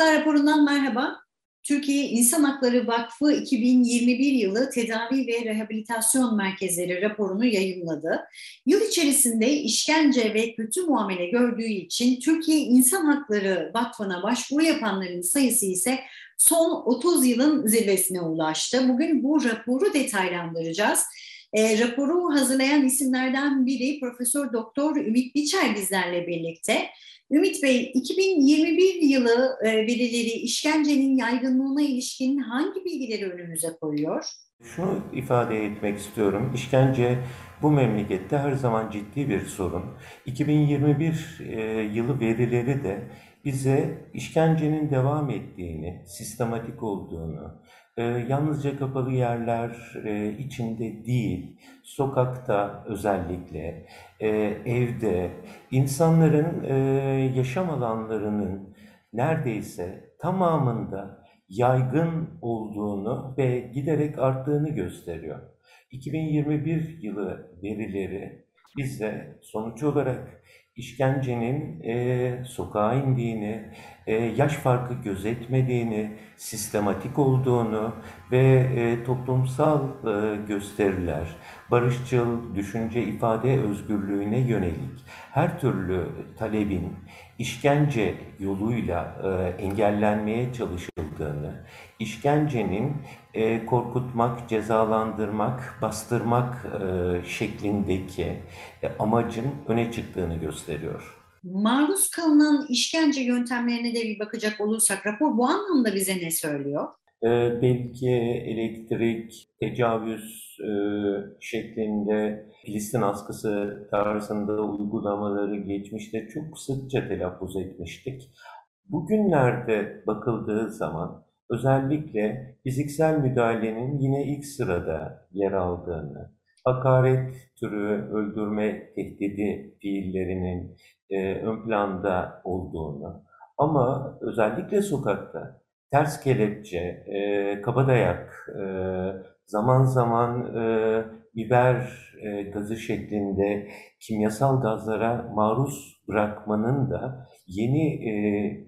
Haklar raporundan merhaba. Türkiye İnsan Hakları Vakfı 2021 yılı tedavi ve rehabilitasyon merkezleri raporunu yayınladı. Yıl içerisinde işkence ve kötü muamele gördüğü için Türkiye İnsan Hakları Vakfı'na başvuru yapanların sayısı ise son 30 yılın zirvesine ulaştı. Bugün bu raporu detaylandıracağız. E, raporu hazırlayan isimlerden biri Profesör Doktor Ümit Biçer bizlerle birlikte. Ümit Bey, 2021 yılı e, verileri işkencenin yaygınlığına ilişkin hangi bilgileri önümüze koyuyor? Şunu ifade etmek istiyorum. İşkence bu memlekette her zaman ciddi bir sorun. 2021 e, yılı verileri de bize işkencenin devam ettiğini, sistematik olduğunu, e, yalnızca kapalı yerler e, içinde değil, sokakta özellikle, e, evde, insanların e, yaşam alanlarının neredeyse tamamında yaygın olduğunu ve giderek arttığını gösteriyor. 2021 yılı verileri bize sonuç olarak işkencenin e, sokağa indiğini, e, yaş farkı gözetmediğini, sistematik olduğunu ve e, toplumsal e, gösteriler, barışçıl düşünce ifade özgürlüğüne yönelik her türlü talebin işkence yoluyla e, engellenmeye çalışıldığını, işkencenin e, korkutmak, cezalandırmak, bastırmak e, şeklindeki e, amacın öne çıktığını gösteriyor. Maruz kalınan işkence yöntemlerine de bir bakacak olursak rapor bu anlamda bize ne söylüyor? E, belki elektrik, tecavüz e, şeklinde Filistin askısı tarzında uygulamaları geçmişte çok sıkça telaffuz etmiştik. Bugünlerde bakıldığı zaman özellikle fiziksel müdahalenin yine ilk sırada yer aldığını, hakaret türü öldürme tehdidi fiillerinin e, ön planda olduğunu ama özellikle sokakta ters kelepçe, e, kabadayak, e, zaman zaman e, biber e, gazı şeklinde kimyasal gazlara maruz bırakmanın da yeni e,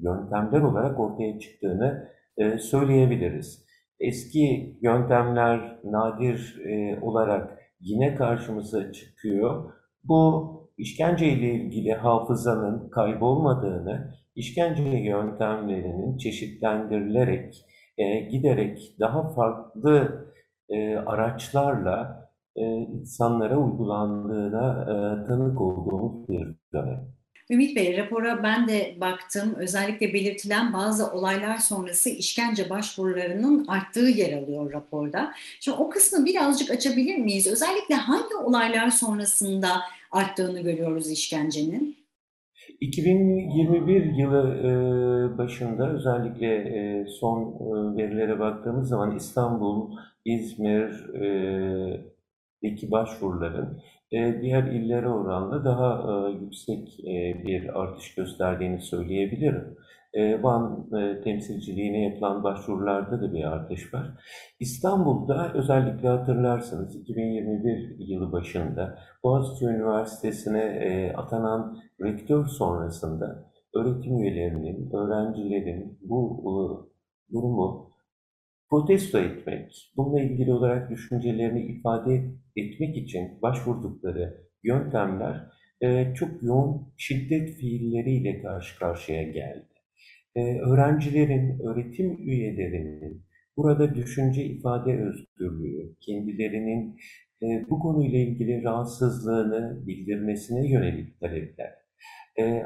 yöntemler olarak ortaya çıktığını e, söyleyebiliriz. Eski yöntemler nadir e, olarak yine karşımıza çıkıyor. Bu işkence ile ilgili hafızanın kaybolmadığını, işkence yöntemlerinin çeşitlendirilerek, e, giderek daha farklı e, araçlarla e, insanlara uygulandığına e, tanık olduğumuz bir dönem. Ümit Bey, rapora ben de baktım. Özellikle belirtilen bazı olaylar sonrası işkence başvurularının arttığı yer alıyor raporda. Şimdi o kısmı birazcık açabilir miyiz? Özellikle hangi olaylar sonrasında arttığını görüyoruz işkencenin? 2021 yılı e, başında özellikle e, son e, verilere baktığımız zaman İstanbul, İzmir'deki başvuruların diğer illere oranla daha yüksek bir artış gösterdiğini söyleyebilirim. Van temsilciliğine yapılan başvurularda da bir artış var. İstanbul'da özellikle hatırlarsınız 2021 yılı başında Boğaziçi Üniversitesi'ne atanan rektör sonrasında öğretim üyelerinin, öğrencilerin bu durumu protesto etmek, bununla ilgili olarak düşüncelerini ifade etmek için başvurdukları yöntemler e, çok yoğun şiddet fiilleriyle karşı karşıya geldi. E, öğrencilerin, öğretim üyelerinin burada düşünce ifade özgürlüğü, kendilerinin e, bu konuyla ilgili rahatsızlığını bildirmesine yönelik talepler. E,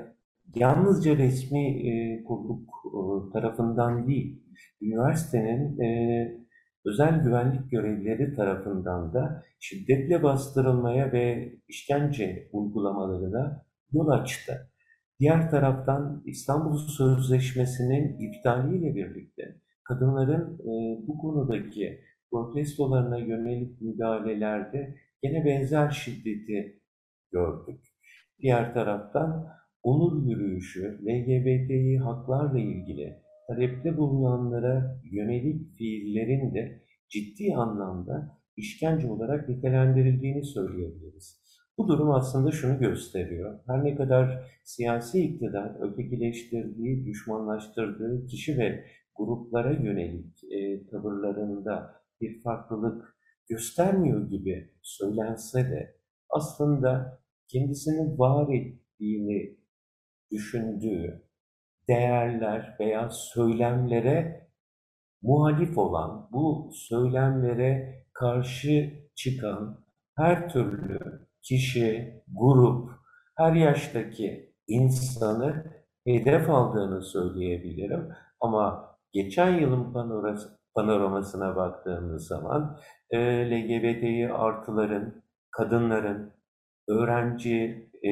yalnızca resmi e, kulluk e, tarafından değil, üniversitenin özel güvenlik görevlileri tarafından da şiddetle bastırılmaya ve işkence uygulamalarına yol açtı. Diğer taraftan İstanbul Sözleşmesi'nin iptaliyle birlikte kadınların e, bu konudaki protestolarına yönelik müdahalelerde gene benzer şiddeti gördük. Diğer taraftan onur yürüyüşü, LGBTİ haklarla ilgili talepte bulunanlara yönelik fiillerin de ciddi anlamda işkence olarak nitelendirildiğini söyleyebiliriz. Bu durum aslında şunu gösteriyor. Her ne kadar siyasi iktidar ötekileştirdiği, düşmanlaştırdığı kişi ve gruplara yönelik e, tavırlarında bir farklılık göstermiyor gibi söylense de aslında kendisini var ettiğini düşündüğü değerler veya söylemlere muhalif olan, bu söylemlere karşı çıkan her türlü kişi, grup, her yaştaki insanı hedef aldığını söyleyebilirim. Ama geçen yılın panoramasına baktığımız zaman e, LGBTİ artıların, kadınların, öğrenci e,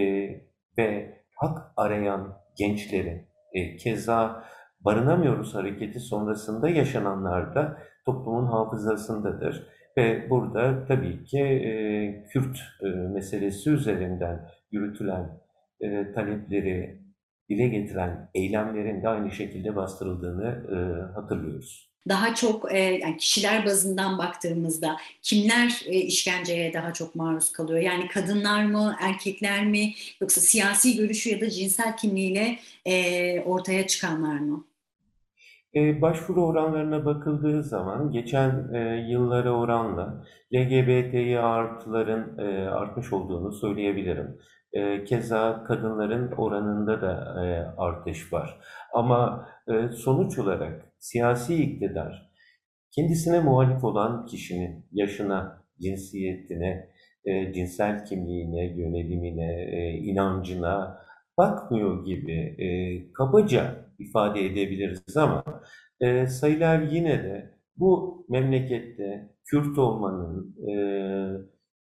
ve hak arayan gençlerin, e, keza barınamıyoruz hareketi sonrasında yaşananlar da toplumun hafızasındadır. Ve burada tabii ki e, Kürt e, meselesi üzerinden yürütülen e, talepleri dile getiren eylemlerin de aynı şekilde bastırıldığını e, hatırlıyoruz. Daha çok e, yani kişiler bazından baktığımızda kimler e, işkenceye daha çok maruz kalıyor? Yani kadınlar mı, erkekler mi yoksa siyasi görüşü ya da cinsel kimliğiyle e, ortaya çıkanlar mı? E, başvuru oranlarına bakıldığı zaman geçen e, yıllara oranla LGBTİ artıların e, artmış olduğunu söyleyebilirim. E, keza kadınların oranında da artış var. Ama sonuç olarak siyasi iktidar kendisine muhalif olan kişinin yaşına, cinsiyetine, cinsel kimliğine, yönelimine, inancına bakmıyor gibi e, kabaca ifade edebiliriz ama e, sayılar yine de bu memlekette Kürt olmanın, e,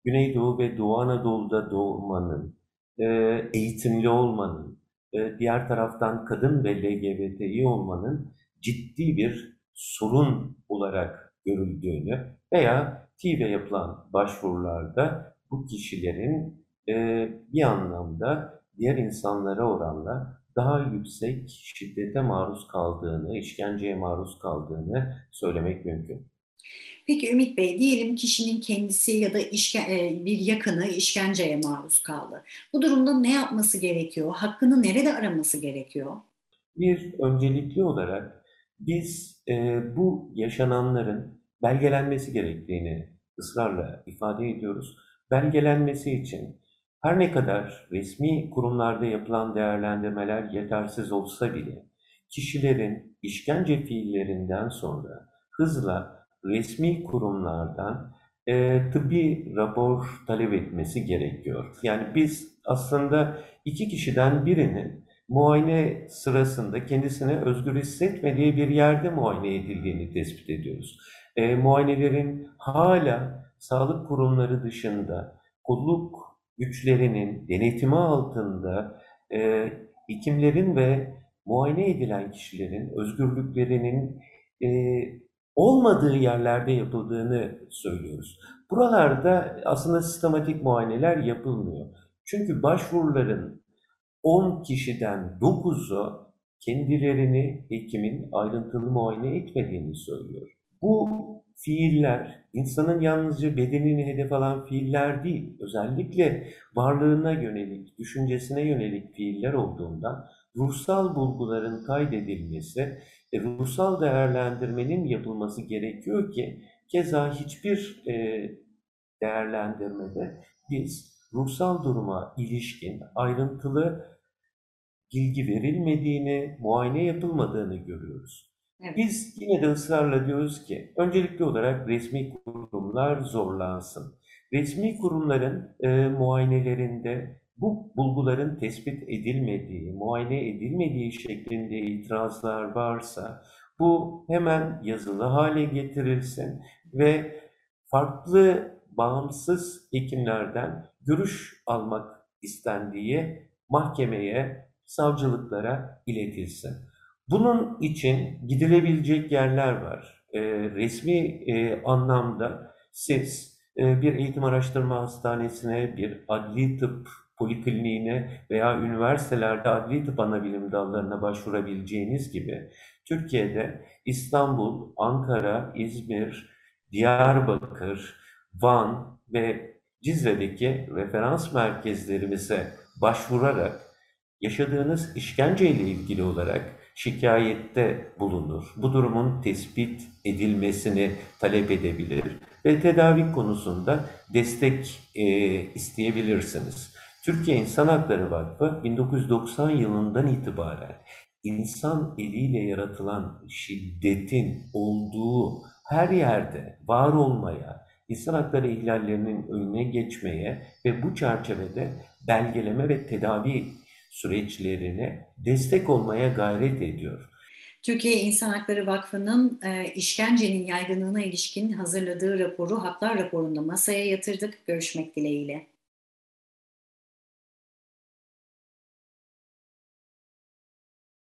Güneydoğu ve Doğu Anadolu'da doğmanın, e, eğitimli olmanın, e, diğer taraftan kadın ve LGBTİ olmanın ciddi bir sorun olarak görüldüğünü veya TİV'e yapılan başvurularda bu kişilerin e, bir anlamda diğer insanlara oranla daha yüksek şiddete maruz kaldığını, işkenceye maruz kaldığını söylemek mümkün. Peki Ümit Bey, diyelim kişinin kendisi ya da işke, e, bir yakını işkenceye maruz kaldı. Bu durumda ne yapması gerekiyor? Hakkını nerede araması gerekiyor? Bir öncelikli olarak biz e, bu yaşananların belgelenmesi gerektiğini ısrarla ifade ediyoruz. Belgelenmesi için her ne kadar resmi kurumlarda yapılan değerlendirmeler yetersiz olsa bile kişilerin işkence fiillerinden sonra hızla resmi kurumlardan e, tıbbi rapor talep etmesi gerekiyor. Yani biz aslında iki kişiden birinin muayene sırasında kendisine özgür hissetmediği bir yerde muayene edildiğini tespit ediyoruz. E, muayenelerin hala sağlık kurumları dışında kolluk güçlerinin denetimi altında e, hekimlerin ve muayene edilen kişilerin özgürlüklerinin e, olmadığı yerlerde yapıldığını söylüyoruz. Buralarda aslında sistematik muayeneler yapılmıyor. Çünkü başvuruların 10 kişiden 9'u kendilerini hekimin ayrıntılı muayene etmediğini söylüyor. Bu fiiller insanın yalnızca bedenini hedef alan fiiller değil, özellikle varlığına yönelik, düşüncesine yönelik fiiller olduğundan ruhsal bulguların kaydedilmesi ruhsal değerlendirmenin yapılması gerekiyor ki keza hiçbir e, değerlendirmede biz ruhsal duruma ilişkin ayrıntılı bilgi verilmediğini, muayene yapılmadığını görüyoruz. Biz yine de ısrarla diyoruz ki öncelikli olarak resmi kurumlar zorlansın. Resmi kurumların e, muayenelerinde bu bulguların tespit edilmediği, muayene edilmediği şeklinde itirazlar varsa bu hemen yazılı hale getirilsin ve farklı bağımsız hekimlerden görüş almak istendiği mahkemeye, savcılıklara iletilsin. Bunun için gidilebilecek yerler var. E, resmi e, anlamda siz e, bir eğitim araştırma hastanesine, bir adli tıp polikliniğine veya üniversitelerde adli tıp anabilim dallarına başvurabileceğiniz gibi Türkiye'de İstanbul, Ankara, İzmir, Diyarbakır, Van ve Cizre'deki referans merkezlerimize başvurarak yaşadığınız işkence ile ilgili olarak şikayette bulunur. Bu durumun tespit edilmesini talep edebilir ve tedavi konusunda destek e, isteyebilirsiniz. Türkiye İnsan Hakları Vakfı 1990 yılından itibaren insan eliyle yaratılan şiddetin olduğu her yerde var olmaya, insan hakları ihlallerinin önüne geçmeye ve bu çerçevede belgeleme ve tedavi süreçlerine destek olmaya gayret ediyor. Türkiye İnsan Hakları Vakfı'nın e, işkencenin yaygınlığına ilişkin hazırladığı raporu Haklar raporunda masaya yatırdık. Görüşmek dileğiyle.